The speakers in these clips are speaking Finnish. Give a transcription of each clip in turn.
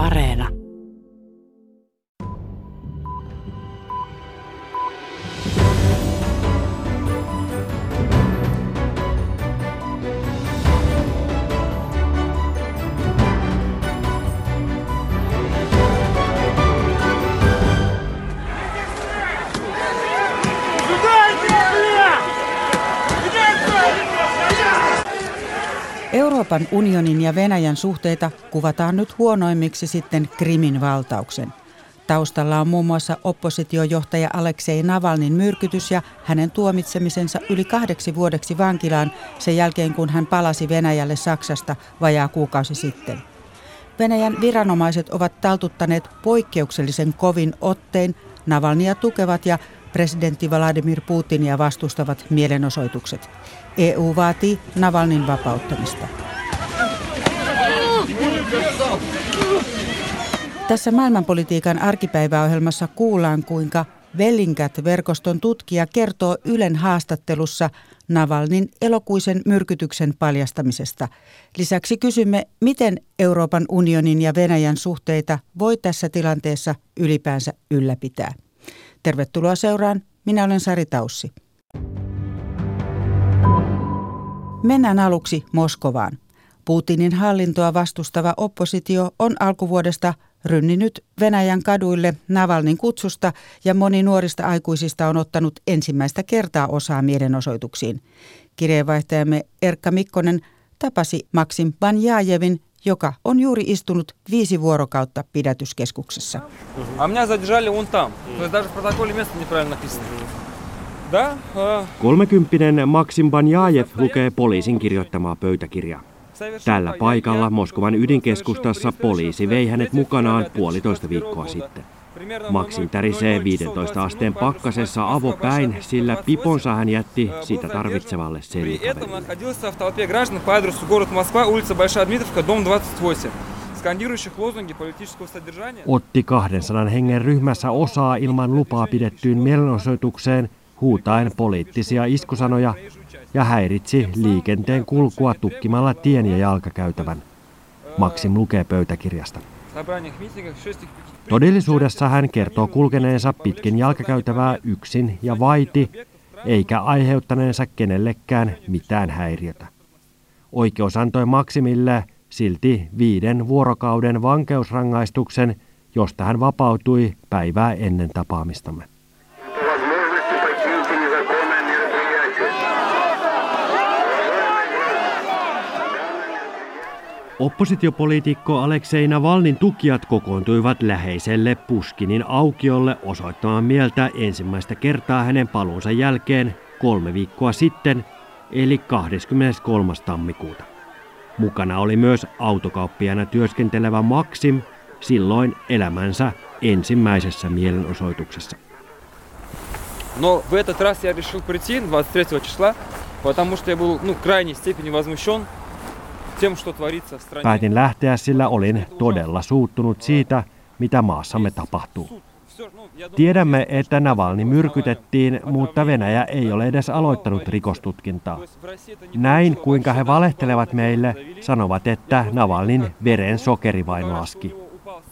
Areena. Euroopan unionin ja Venäjän suhteita kuvataan nyt huonoimmiksi sitten Krimin valtauksen. Taustalla on muun muassa oppositiojohtaja Aleksei Navalnin myrkytys ja hänen tuomitsemisensa yli kahdeksi vuodeksi vankilaan sen jälkeen, kun hän palasi Venäjälle Saksasta vajaa kuukausi sitten. Venäjän viranomaiset ovat taltuttaneet poikkeuksellisen kovin ottein Navalnia tukevat ja presidentti Vladimir Putinia vastustavat mielenosoitukset. EU vaatii Navalnin vapauttamista. Tässä maailmanpolitiikan arkipäiväohjelmassa kuullaan, kuinka Vellingat-verkoston tutkija kertoo Ylen haastattelussa Navalnin elokuisen myrkytyksen paljastamisesta. Lisäksi kysymme, miten Euroopan unionin ja Venäjän suhteita voi tässä tilanteessa ylipäänsä ylläpitää. Tervetuloa seuraan. Minä olen Sari Taussi. Mennään aluksi Moskovaan. Putinin hallintoa vastustava oppositio on alkuvuodesta rynninyt Venäjän kaduille Navalnin kutsusta ja moni nuorista aikuisista on ottanut ensimmäistä kertaa osaa mielenosoituksiin. Kirjeenvaihtajamme Erkka Mikkonen tapasi Maksim Banjajevin, joka on juuri istunut viisi vuorokautta pidätyskeskuksessa. Kolmekymppinen Maksim Banjajev lukee poliisin kirjoittamaa pöytäkirjaa. Tällä paikalla Moskovan ydinkeskustassa poliisi vei hänet mukanaan puolitoista viikkoa sitten. Maksim tärisee 15 asteen pakkasessa avopäin, sillä piponsa hän jätti sitä tarvitsevalle selikaverille. Otti 200 hengen ryhmässä osaa ilman lupaa pidettyyn mielenosoitukseen, huutaen poliittisia iskusanoja ja häiritsi liikenteen kulkua tukkimalla tien ja jalkakäytävän. Maksim lukee pöytäkirjasta. Todellisuudessa hän kertoo kulkeneensa pitkin jalkakäytävää yksin ja vaiti, eikä aiheuttaneensa kenellekään mitään häiriötä. Oikeus antoi Maksimille silti viiden vuorokauden vankeusrangaistuksen, josta hän vapautui päivää ennen tapaamistamme. Oppositiopoliitikko Aleksei Navalnin tukijat kokoontuivat läheiselle Puskinin aukiolle osoittamaan mieltä ensimmäistä kertaa hänen paluunsa jälkeen kolme viikkoa sitten, eli 23. tammikuuta. Mukana oli myös autokauppiana työskentelevä Maxim, silloin elämänsä ensimmäisessä mielenosoituksessa. Но в этот раз я решил прийти 23 числа, потому что я был ну, крайней степени возмущен Päätin lähteä, sillä olin todella suuttunut siitä, mitä maassamme tapahtuu. Tiedämme, että Navalni myrkytettiin, mutta Venäjä ei ole edes aloittanut rikostutkintaa. Näin kuinka he valehtelevat meille, sanovat, että Navalnin veren sokeri vain laski.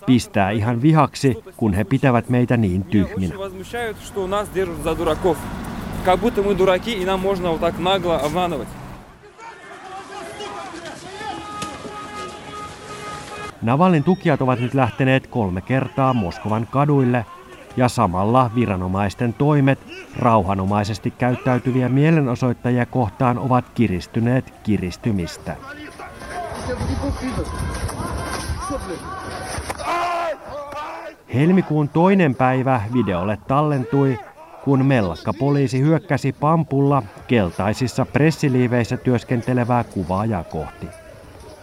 Pistää ihan vihaksi, kun he pitävät meitä niin tyhminä. Как будто мы дураки и нам можно вот так нагло обманывать. Navalin tukijat ovat nyt lähteneet kolme kertaa Moskovan kaduille ja samalla viranomaisten toimet rauhanomaisesti käyttäytyviä mielenosoittajia kohtaan ovat kiristyneet kiristymistä. Helmikuun toinen päivä videolle tallentui, kun mellakka poliisi hyökkäsi pampulla keltaisissa pressiliiveissä työskentelevää kuvaajaa kohti.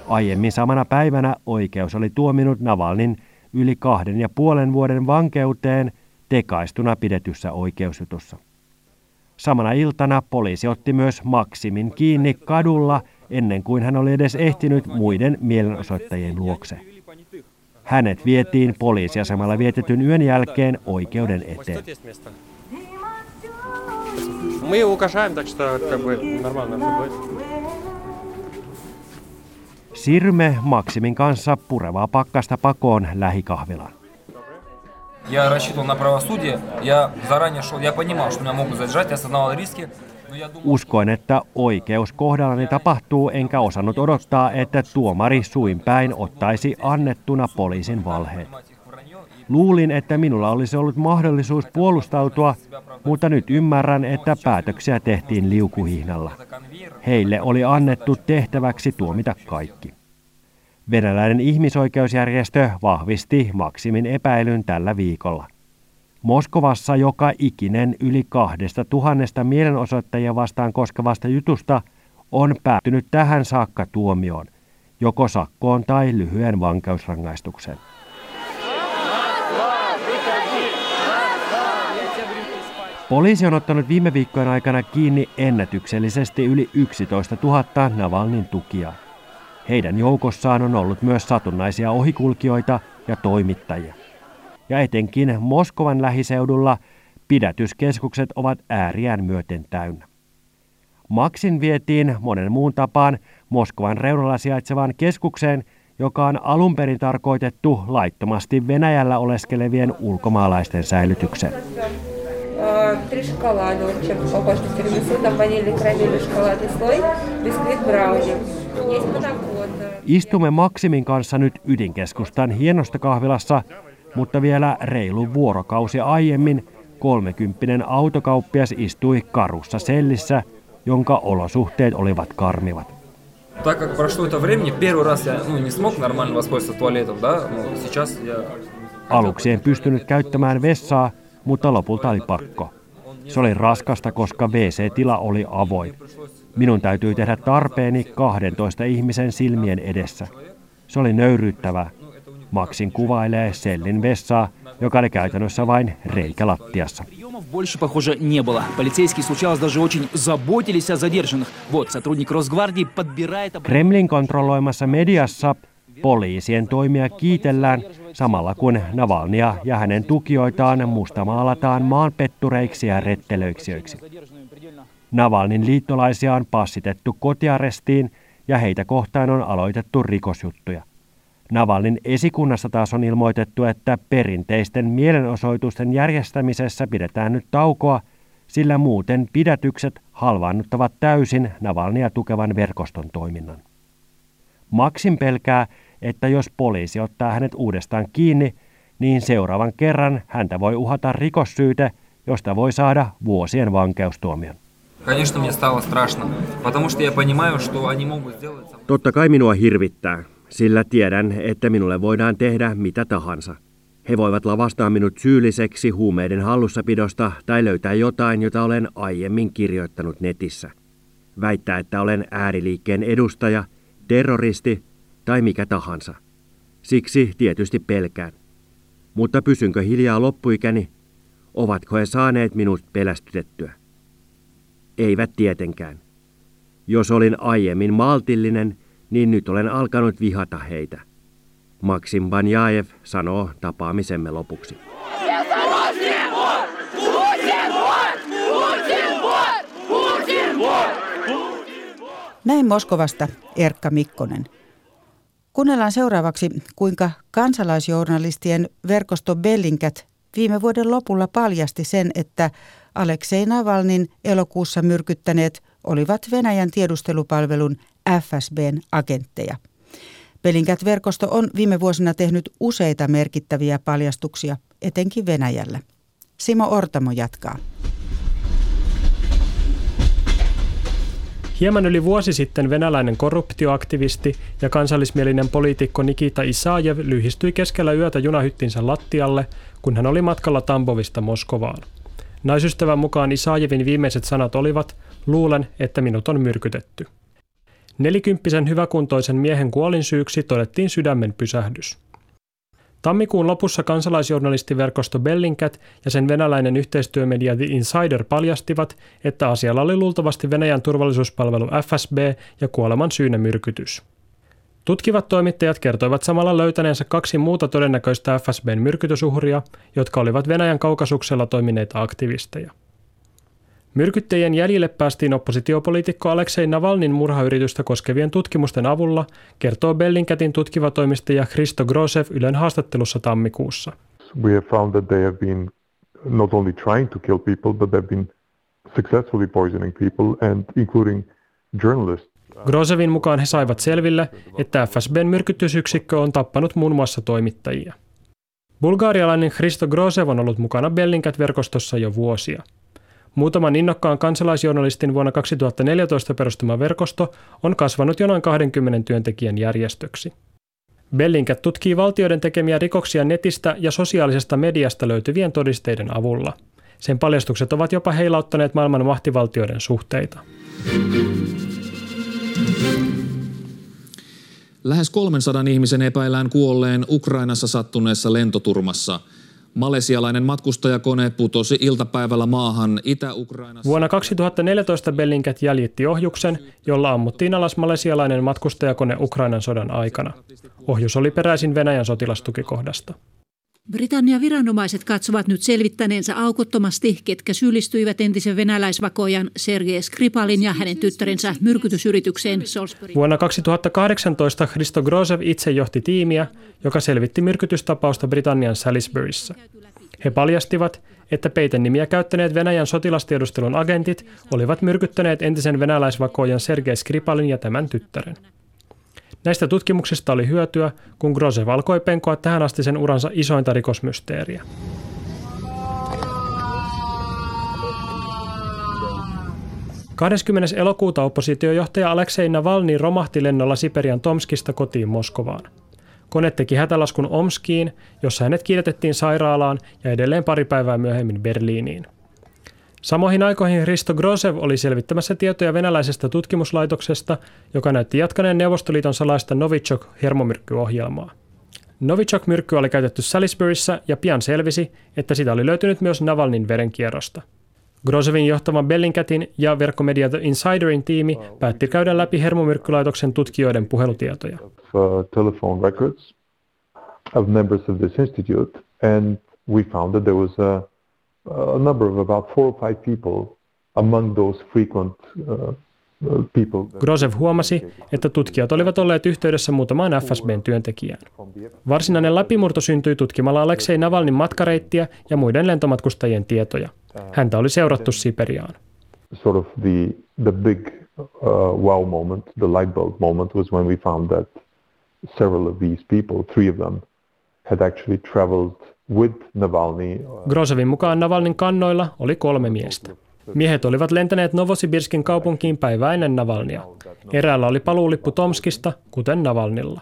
Aiemmin samana päivänä oikeus oli tuominut Navalnin yli kahden ja puolen vuoden vankeuteen tekaistuna pidetyssä oikeusjutussa. Samana iltana poliisi otti myös Maksimin kiinni kadulla ennen kuin hän oli edes ehtinyt muiden mielenosoittajien luokse. Hänet vietiin poliisiasemalla vietetyn yön jälkeen oikeuden eteen. Мы его так что как бы нормально все будет. Sirme Maksimin kanssa purevaa pakkasta pakoon lähikahvilaan. Я рассчитывал на правосудие, я заранее шел, я понимал, что меня могут задержать, я осознавал риски. Uskoin, että oikeus kohdallani tapahtuu, enkä osannut odottaa, että tuomari suin päin ottaisi annettuna poliisin valheet. Luulin, että minulla olisi ollut mahdollisuus puolustautua, mutta nyt ymmärrän, että päätöksiä tehtiin liukuhihnalla. Heille oli annettu tehtäväksi tuomita kaikki. Venäläinen ihmisoikeusjärjestö vahvisti Maksimin epäilyn tällä viikolla. Moskovassa joka ikinen yli kahdesta tuhannesta mielenosoittajia vastaan koskevasta jutusta on päätynyt tähän saakka tuomioon, joko sakkoon tai lyhyen vankeusrangaistukseen. Poliisi on ottanut viime viikkojen aikana kiinni ennätyksellisesti yli 11 000 Navalnin tukia. Heidän joukossaan on ollut myös satunnaisia ohikulkijoita ja toimittajia. Ja etenkin Moskovan lähiseudulla pidätyskeskukset ovat ääriään myöten täynnä. Maksin vietiin monen muun tapaan Moskovan reunalla sijaitsevaan keskukseen, joka on alun perin tarkoitettu laittomasti Venäjällä oleskelevien ulkomaalaisten säilytykseen Три шоколада, вообще похож на тирамису, там ванильный, карамельный, шоколадный слой, бисквит, брауни. Есть Istumme Maksimin kanssa nyt ydinkeskustan hienosta kahvilassa, mutta vielä reilu vuorokausi aiemmin kolmekymppinen autokauppias istui karussa sellissä, jonka olosuhteet olivat karmivat. Так как прошло это времени, первый раз я ну, не смог нормально воспользоваться туалетом, да, но сейчас я... Aluksi en pystynyt käyttämään vessaa, mutta lopulta oli pakko. Se oli raskasta, koska WC-tila oli avoin. Minun täytyy tehdä tarpeeni 12 ihmisen silmien edessä. Se oli nöyryyttävää. Maksin kuvailee sellin vessaa, joka oli käytännössä vain reikä lattiassa. больше, похоже, не было. Полицейские случалось даже очень заботились о задержанных. Вот, сотрудник Росгвардии подбирает... Kremlin kontrolloimassa mediassa poliisien toimia kiitellään samalla kun Navalnia ja hänen tukijoitaan mustamaalataan maanpettureiksi ja rettelöiksijöiksi. Navalnin liittolaisia on passitettu kotiarestiin ja heitä kohtaan on aloitettu rikosjuttuja. Navalnin esikunnassa taas on ilmoitettu, että perinteisten mielenosoitusten järjestämisessä pidetään nyt taukoa, sillä muuten pidätykset halvaannuttavat täysin Navalnia tukevan verkoston toiminnan. Maksin pelkää, että jos poliisi ottaa hänet uudestaan kiinni, niin seuraavan kerran häntä voi uhata rikossyyte, josta voi saada vuosien vankeustuomion. Totta kai minua hirvittää, sillä tiedän, että minulle voidaan tehdä mitä tahansa. He voivat lavastaa minut syylliseksi huumeiden hallussapidosta tai löytää jotain, jota olen aiemmin kirjoittanut netissä. Väittää, että olen ääriliikkeen edustaja, terroristi tai mikä tahansa. Siksi tietysti pelkään. Mutta pysynkö hiljaa loppuikäni? Ovatko he saaneet minut pelästytettyä? Eivät tietenkään. Jos olin aiemmin maltillinen, niin nyt olen alkanut vihata heitä. Maksim Banjaev sanoo tapaamisemme lopuksi. Näin Moskovasta Erkka Mikkonen. Kuunnellaan seuraavaksi, kuinka kansalaisjournalistien verkosto Bellingcat viime vuoden lopulla paljasti sen, että Aleksei Navalnin elokuussa myrkyttäneet olivat Venäjän tiedustelupalvelun FSBn agentteja. Bellingcat-verkosto on viime vuosina tehnyt useita merkittäviä paljastuksia, etenkin Venäjällä. Simo Ortamo jatkaa. Hieman yli vuosi sitten venäläinen korruptioaktivisti ja kansallismielinen poliitikko Nikita Isajev lyhistyi keskellä yötä junahyttinsä lattialle, kun hän oli matkalla Tambovista Moskovaan. Naisystävän mukaan Isajevin viimeiset sanat olivat, luulen, että minut on myrkytetty. Nelikymppisen hyväkuntoisen miehen kuolinsyyksi todettiin sydämen pysähdys. Tammikuun lopussa kansalaisjournalistiverkosto Bellingcat ja sen venäläinen yhteistyömedia The Insider paljastivat, että asialla oli luultavasti Venäjän turvallisuuspalvelu FSB ja kuoleman syynä myrkytys. Tutkivat toimittajat kertoivat samalla löytäneensä kaksi muuta todennäköistä FSBn myrkytysuhria, jotka olivat Venäjän kaukasuksella toimineita aktivisteja. Myrkyttäjien jäljille päästiin oppositiopoliitikko Aleksei Navalnin murhayritystä koskevien tutkimusten avulla, kertoo Bellingcatin tutkiva toimistaja Christo Grosev Ylen haastattelussa tammikuussa. We have found that they have been not only trying to kill people, but they've been successfully poisoning people and including journalists. Grosevin mukaan he saivat selville, että FSBn myrkytysyksikkö on tappanut muun muassa toimittajia. Bulgaarialainen Christo Grosev on ollut mukana Bellingcat-verkostossa jo vuosia. Muutaman innokkaan kansalaisjournalistin vuonna 2014 perustama verkosto on kasvanut jo noin 20 työntekijän järjestöksi. Bellingcat tutkii valtioiden tekemiä rikoksia netistä ja sosiaalisesta mediasta löytyvien todisteiden avulla. Sen paljastukset ovat jopa heilauttaneet maailman mahtivaltioiden suhteita. Lähes 300 ihmisen epäillään kuolleen Ukrainassa sattuneessa lentoturmassa. Malesialainen matkustajakone putosi iltapäivällä maahan Itä-Ukrainassa. Vuonna 2014 Bellingcat jäljitti ohjuksen, jolla ammuttiin alas malesialainen matkustajakone Ukrainan sodan aikana. Ohjus oli peräisin Venäjän sotilastukikohdasta. Britannian viranomaiset katsovat nyt selvittäneensä aukottomasti, ketkä syyllistyivät entisen venäläisvakojan Sergei Skripalin ja hänen tyttärensä myrkytysyritykseen Salisbury. Vuonna 2018 Christo Grosev itse johti tiimiä, joka selvitti myrkytystapausta Britannian Salisburyssä. He paljastivat, että peitennimiä käyttäneet Venäjän sotilastiedustelun agentit olivat myrkyttäneet entisen venäläisvakojan Sergei Skripalin ja tämän tyttären. Näistä tutkimuksista oli hyötyä, kun Grosev alkoi penkoa tähän asti sen uransa isointa rikosmysteeriä. –20. elokuuta oppositiojohtaja Aleksei Navalny romahti lennolla Siperian Tomskista kotiin Moskovaan. Kone teki hätälaskun Omskiin, jossa hänet kiiretettiin sairaalaan ja edelleen pari päivää myöhemmin Berliiniin. Samoihin aikoihin Risto Grosev oli selvittämässä tietoja venäläisestä tutkimuslaitoksesta, joka näytti jatkaneen Neuvostoliiton salaista Novichok-hermomyrkkyohjelmaa. Novichok-myrkky oli käytetty Salisburyssä ja pian selvisi, että sitä oli löytynyt myös Navalnin verenkierrosta. Grosevin johtavan Bellingcatin ja verkkomedia The Insiderin tiimi päätti käydä läpi hermomyrkkylaitoksen tutkijoiden puhelutietoja. Uh, of members of this and we found that there was a a number of about four or five people among those frequent uh, Grosev huomasi, että tutkijat olivat olleet yhteydessä muutamaan FSBn työntekijään. Varsinainen läpimurto syntyi tutkimalla Aleksei Navalnin matkareittiä ja muiden lentomatkustajien tietoja. Häntä oli seurattu Siperiaan. Sort of the, the big uh, wow moment, the light bulb moment was when we found that several of these people, three of them, had actually traveled. Grosevin mukaan Navalnin kannoilla oli kolme miestä. Miehet olivat lentäneet Novosibirskin kaupunkiin päivää ennen Navalnia. Eräällä oli paluulippu Tomskista, kuten Navalnilla.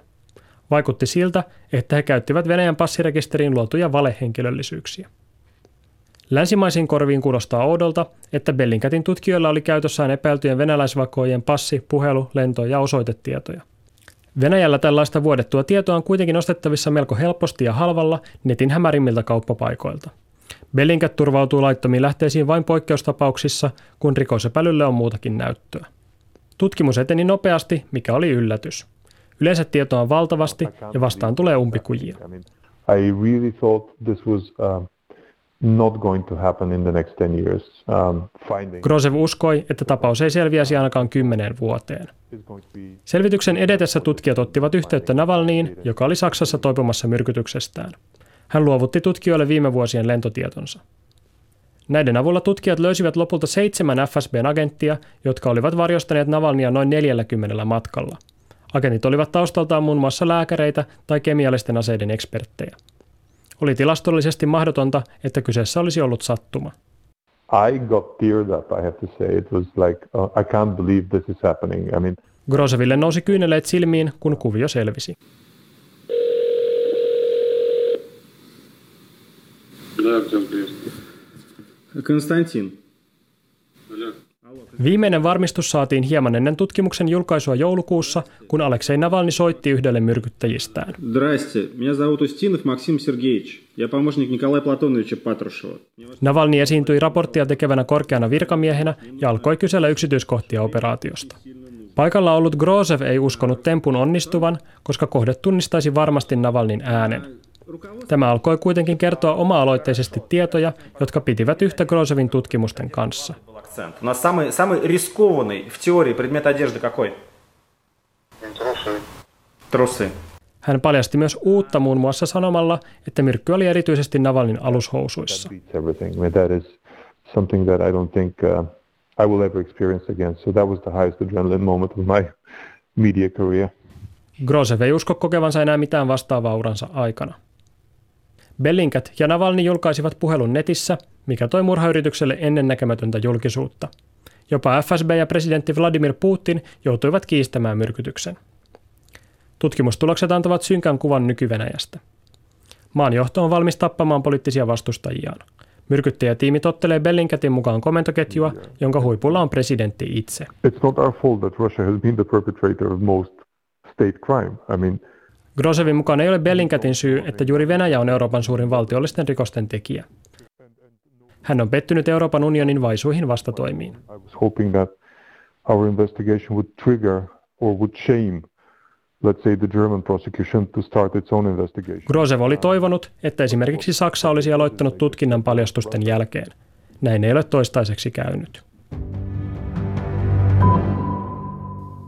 Vaikutti siltä, että he käyttivät Venäjän passirekisteriin luotuja valehenkilöllisyyksiä. Länsimaisiin korviin kuulostaa oudolta, että Bellingcatin tutkijoilla oli käytössään epäiltyjen venäläisvakojen passi, puhelu, lento- ja osoitetietoja. Venäjällä tällaista vuodettua tietoa on kuitenkin ostettavissa melko helposti ja halvalla netin hämärimmiltä kauppapaikoilta. Bellingcat turvautuu laittomiin lähteisiin vain poikkeustapauksissa, kun rikosepäilylle on muutakin näyttöä. Tutkimus eteni nopeasti, mikä oli yllätys. Yleensä tietoa on valtavasti ja vastaan tulee umpikujia. I really thought this was uh, not going to happen in the next 10 years. Um, finding... Grosev uskoi, että tapaus ei selviäisi ainakaan kymmeneen vuoteen. Selvityksen edetessä tutkijat ottivat yhteyttä Navalniin, joka oli Saksassa toipumassa myrkytyksestään. Hän luovutti tutkijoille viime vuosien lentotietonsa. Näiden avulla tutkijat löysivät lopulta seitsemän FSBn agenttia, jotka olivat varjostaneet Navalnia noin 40 matkalla. Agentit olivat taustaltaan muun muassa lääkäreitä tai kemiallisten aseiden eksperttejä. Oli tilastollisesti mahdotonta, että kyseessä olisi ollut sattuma. I got teared up, I have to say. It was like, uh, I can't believe this is happening. I mean, Groseville nousi kyyneleet silmiin, kun kuvio selvisi. Konstantin, Viimeinen varmistus saatiin hieman ennen tutkimuksen julkaisua joulukuussa, kun Aleksei Navalny soitti yhdelle myrkyttäjistään. Здрасте, меня зовут Устинов Максим Сергеевич. Я помощник Николая Платоновича Патрушева. Navalny esiintyi raporttia tekevänä korkeana virkamiehenä ja alkoi kysellä yksityiskohtia operaatiosta. Paikalla ollut Grozev ei uskonut tempun onnistuvan, koska kohde tunnistaisi varmasti Navalnin äänen. Tämä alkoi kuitenkin kertoa oma-aloitteisesti tietoja, jotka pitivät yhtä Grozevin tutkimusten kanssa. hän paljasti myös uutta muun muassa sanomalla, että myrkky oli erityisesti Navalnin alushousuissa. something that I don't think uh, I will ever experience again. So that was the highest adrenaline moment of my media career. Grozev ei usko kokevansa enää mitään vastaavaa uransa aikana. Bellingcat ja Navalny julkaisivat puhelun netissä, mikä toi murhayritykselle ennennäkemätöntä julkisuutta. Jopa FSB ja presidentti Vladimir Putin joutuivat kiistämään myrkytyksen. Tutkimustulokset antavat synkän kuvan nykyvenäjästä. Maan johto on valmis tappamaan poliittisia vastustajiaan. Myrkyttäjätiimi tottelee Bellingcatin mukaan komentoketjua, jonka huipulla on presidentti itse. It's not our fault that Russia has been the perpetrator of most state crime. I mean, Grosevin mukaan ei ole Bellingcatin syy, että juuri Venäjä on Euroopan suurin valtiollisten rikosten tekijä. Hän on pettynyt Euroopan unionin vaisuihin vastatoimiin. I was hoping that our investigation would trigger or would shame let's say the German prosecution to start its own investigation. Grozev oli toivonut, että esimerkiksi Saksa olisi aloittanut tutkinnan paljastusten jälkeen. Näin ei ole toistaiseksi käynyt.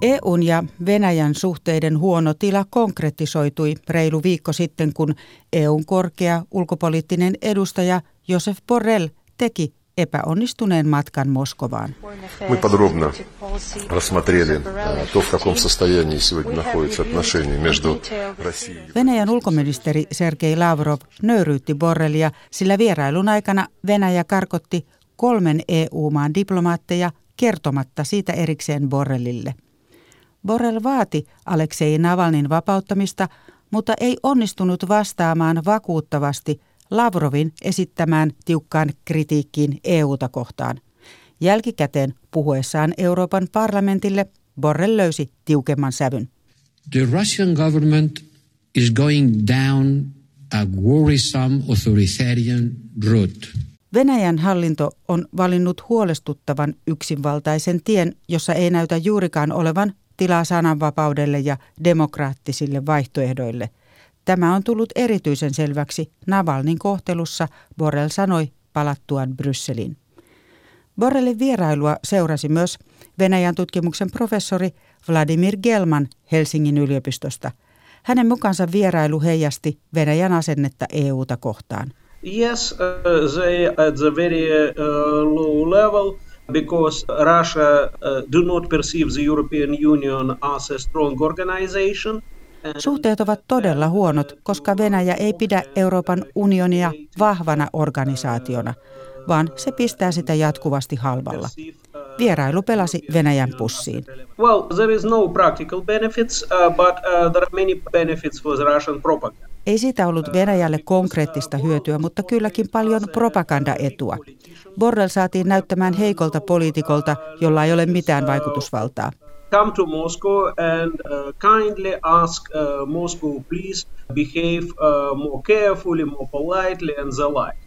EUn ja Venäjän suhteiden huono tila konkretisoitui reilu viikko sitten, kun EUn korkea ulkopoliittinen edustaja Josef Borrell teki epäonnistuneen matkan Moskovaan. Мы подробно рассмотрели э, то, в каком состоянии сегодня находятся отношения между Россией Venäjän ulkoministeri Sergei Lavrov nöyryytti Borrelia, sillä vierailun aikana Venäjä karkotti kolmen EU-maan diplomaatteja kertomatta siitä erikseen Borrellille. Borrell vaati Aleksei Navalnin vapauttamista, mutta ei onnistunut vastaamaan vakuuttavasti Lavrovin esittämään tiukkaan kritiikkiin EUta kohtaan. Jälkikäteen puhuessaan Euroopan parlamentille Borrell löysi tiukemman sävyn. The Russian government is going down a worrisome authoritarian route. Venäjän hallinto on valinnut huolestuttavan yksinvaltaisen tien, jossa ei näytä juurikaan olevan tilaa sananvapaudelle ja demokraattisille vaihtoehdoille – Tämä on tullut erityisen selväksi Navalnin kohtelussa, Borrell sanoi palattuaan Brysselin. Borrellin vierailua seurasi myös Venäjän tutkimuksen professori Vladimir Gelman Helsingin yliopistosta. Hänen mukaansa vierailu heijasti Venäjän asennetta EUta kohtaan. Yes, uh, they at the very uh, low level because Russia uh, do not perceive the European Union as a strong organization – Suhteet ovat todella huonot, koska Venäjä ei pidä Euroopan unionia vahvana organisaationa, vaan se pistää sitä jatkuvasti halvalla. Vierailu pelasi Venäjän pussiin. Well, there is no practical benefits, uh, but uh, there are many benefits for the Russian propaganda. Ei siitä ollut Venäjälle konkreettista hyötyä, mutta kylläkin paljon propagandaetua. Borrell saatiin näyttämään heikolta poliitikolta, jolla ei ole mitään vaikutusvaltaa come to Moscow and uh, kindly ask uh, Moscow please behave uh, more carefully, more politely and the like.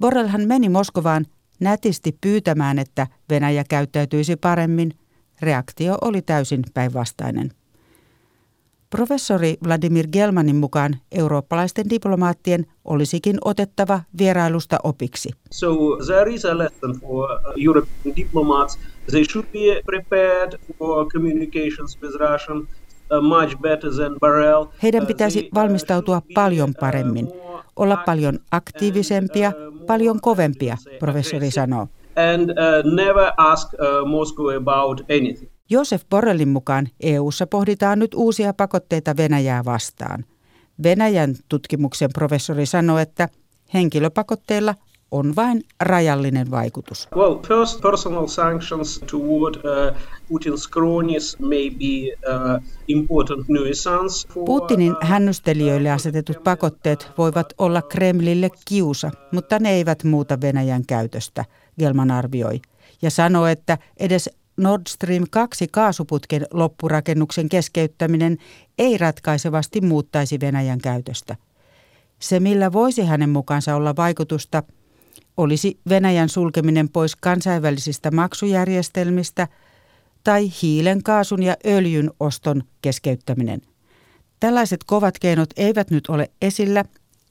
Borrellhan meni Moskovaan nätisti pyytämään, että Venäjä käyttäytyisi paremmin. Reaktio oli täysin päinvastainen. Professori Vladimir Gelmanin mukaan eurooppalaisten diplomaattien olisikin otettava vierailusta opiksi. So there is a lesson for European diplomats. They should be prepared for communications with Russian uh, much better than Barrel. Heidän pitäisi valmistautua paljon paremmin, olla paljon aktiivisempia, paljon kovempia, professori sanoo. And uh, never ask uh, Moscow about anything. Josef Borrellin mukaan EU:ssa pohditaan nyt uusia pakotteita Venäjää vastaan. Venäjän tutkimuksen professori sanoi, että henkilöpakotteilla on vain rajallinen vaikutus. Well, first personal sanctions toward uh, Putin's cronies may be uh, important nuisance for, Putinin uh, hännystelijöille asetetut pakotteet voivat olla Kremlille kiusa, mutta ne eivät muuta Venäjän käytöstä, Gelman arvioi. Ja sanoi, että edes Nord Stream 2 kaasuputken loppurakennuksen keskeyttäminen ei ratkaisevasti muuttaisi Venäjän käytöstä. Se, millä voisi hänen mukaansa olla vaikutusta, olisi Venäjän sulkeminen pois kansainvälisistä maksujärjestelmistä tai hiilen, kaasun ja öljyn oston keskeyttäminen. Tällaiset kovat keinot eivät nyt ole esillä,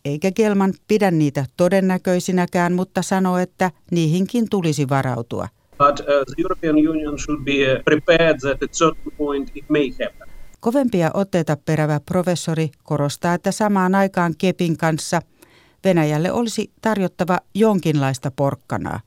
eikä Gelman pidä niitä todennäköisinäkään, mutta sanoo, että niihinkin tulisi varautua. But uh, the European Union should be uh, prepared that at certain point it may happen. Kovempia otteita perävä professori korostaa, että samaan aikaan Kepin kanssa Venäjälle olisi tarjottava jonkinlaista porkkanaa.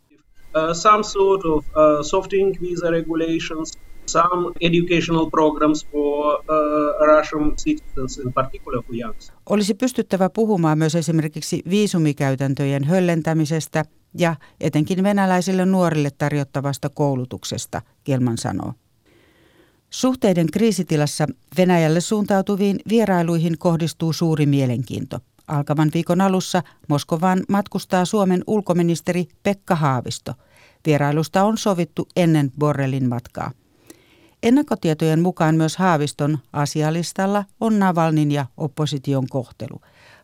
Uh, some sort of uh, softening visa regulations, some educational programs for uh, Russian citizens, in particular for youngs. Olisi pystyttävä puhumaan myös esimerkiksi viisumikäytäntöjen höllentämisestä ja etenkin venäläisille nuorille tarjottavasta koulutuksesta, Gelman sanoo. Suhteiden kriisitilassa Venäjälle suuntautuviin vierailuihin kohdistuu suuri mielenkiinto. Alkavan viikon alussa Moskovaan matkustaa Suomen ulkoministeri Pekka Haavisto. Vierailusta on sovittu ennen Borrellin matkaa. Ennakkotietojen mukaan myös Haaviston asialistalla on Navalnin ja opposition kohtelu.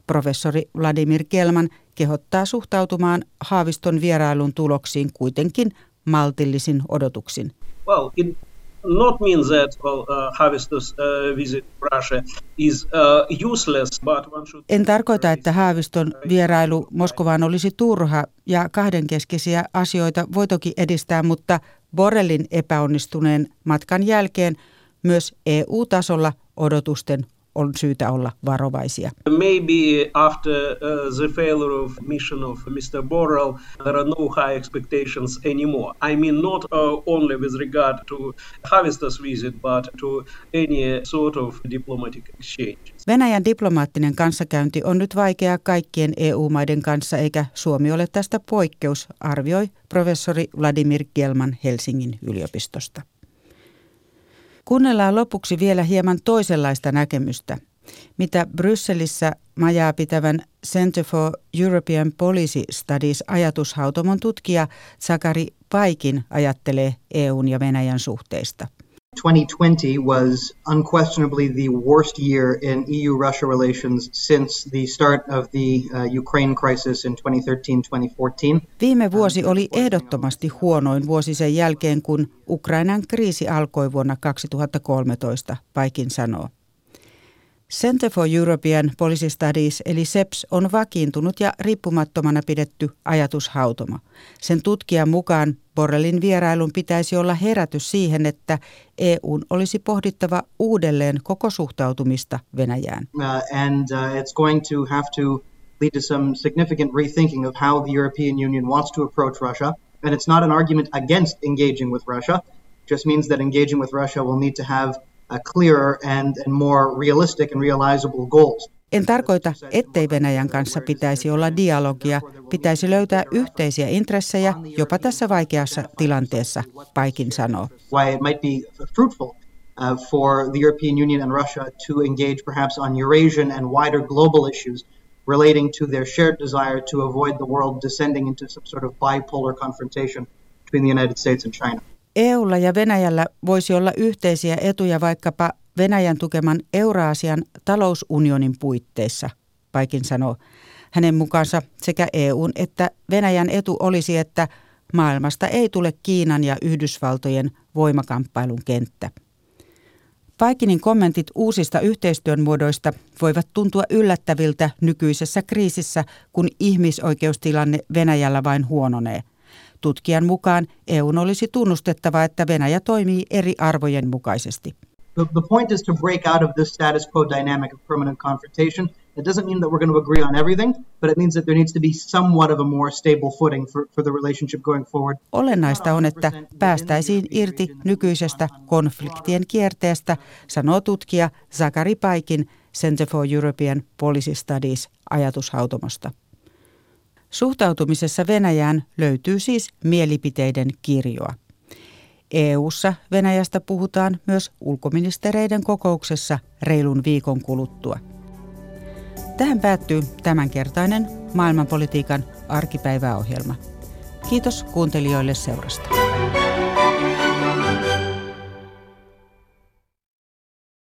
Professori Vladimir Kelman kehottaa suhtautumaan Haaviston vierailun tuloksiin kuitenkin maltillisin odotuksin. Well, in not mean that well, uh, Haavistos uh, visit Russia is uh, useless, but one should... En tarkoita, että Haaviston vierailu Moskovaan olisi turha ja kahdenkeskisiä asioita voi toki edistää, mutta Borrellin epäonnistuneen matkan jälkeen myös EU-tasolla odotusten on syytä olla varovaisia. Maybe after uh, the failure of mission of Mr. Borrell, there are no high expectations anymore. I mean not uh, only with regard to Havistas visit, but to any sort of diplomatic exchange. Venäjän diplomaattinen kanssakäynti on nyt vaikeaa kaikkien EU-maiden kanssa, eikä Suomi ole tästä poikkeus, arvioi professori Vladimir Gelman Helsingin yliopistosta. Kuunnellaan lopuksi vielä hieman toisenlaista näkemystä, mitä Brysselissä majaa pitävän Center for European Policy Studies ajatushautomon tutkija Sakari Paikin ajattelee EUn ja Venäjän suhteista. 2020 was unquestionably the worst year in EU Russia relations since the start of the uh, Ukraine crisis in 2013-2014. Viime vuosi oli ehdottomasti huonoin vuosi sen jälkeen, kun Ukrainan kriisi alkoi vuonna 2013, Paikin sanoo. Center for European Policy Studies eli SEPS on vakiintunut ja riippumattomana pidetty ajatushautoma. Sen tutkijan mukaan Borrellin vierailun pitäisi olla herätys siihen, että EUn olisi pohdittava uudelleen koko suhtautumista Venäjään. Uh, and uh, it's going to have to lead to some significant rethinking of how the European Union wants to approach Russia. And it's not an argument against engaging with Russia. It just means that engaging with Russia will need to have clearer and, and more realistic and realizable goals. En tarkoita, ettei Venäjän kanssa pitäisi olla dialogia, pitäisi löytää yhteisiä intressejä jopa tässä vaikeassa tilanteessa, Paikin sanoo. Why it might be fruitful uh, for the European Union and Russia to engage perhaps on Eurasian and wider global issues relating to their shared desire to avoid the world descending into some sort of bipolar confrontation between the United States and China. EUlla ja Venäjällä voisi olla yhteisiä etuja vaikkapa Venäjän tukeman Euraasian talousunionin puitteissa, Paikin sanoo. Hänen mukaansa sekä EUn että Venäjän etu olisi, että maailmasta ei tule Kiinan ja Yhdysvaltojen voimakamppailun kenttä. Paikinin kommentit uusista yhteistyön muodoista voivat tuntua yllättäviltä nykyisessä kriisissä, kun ihmisoikeustilanne Venäjällä vain huononee – Tutkijan mukaan EUn olisi tunnustettava, että Venäjä toimii eri arvojen mukaisesti. The, the point is to break out of this status quo dynamic of permanent confrontation. It doesn't mean that we're going to agree on everything, but it means that there needs to be somewhat of a more stable footing for, for the relationship going forward. Olennaista on, että päästäisiin irti nykyisestä konfliktien kierteestä, sanoo tutkija Zakari Paikin Center for European Policy Studies ajatushautomosta. Suhtautumisessa Venäjään löytyy siis mielipiteiden kirjoa. EU:ssa Venäjästä puhutaan myös ulkoministereiden kokouksessa reilun viikon kuluttua. Tähän päättyy tämänkertainen maailmanpolitiikan arkipäiväohjelma. Kiitos kuuntelijoille seurasta.